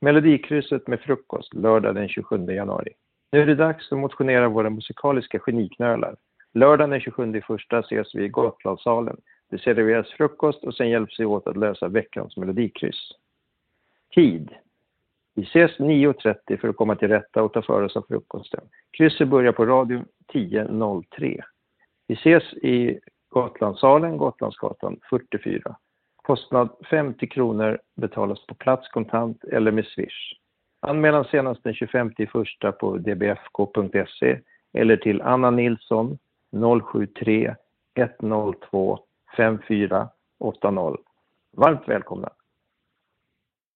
Melodikrysset med frukost lördag den 27 januari. Nu är det dags att motionera våra musikaliska geniknölar. Lördagen den 27 första ses vi i Gotlandssalen. Det serveras frukost och sen hjälps vi åt att lösa veckans melodikryss. Tid. Vi ses 9.30 för att komma till rätta och ta för oss av frukosten. Krysset börjar på radio 10.03. Vi ses i Gotlandssalen, Gotlandsgatan 44. Kostnad 50 kronor betalas på plats kontant eller med Swish. Anmälan senast den 25 första på dbfk.se eller till Anna Nilsson 073 102 5480. Varmt välkomna!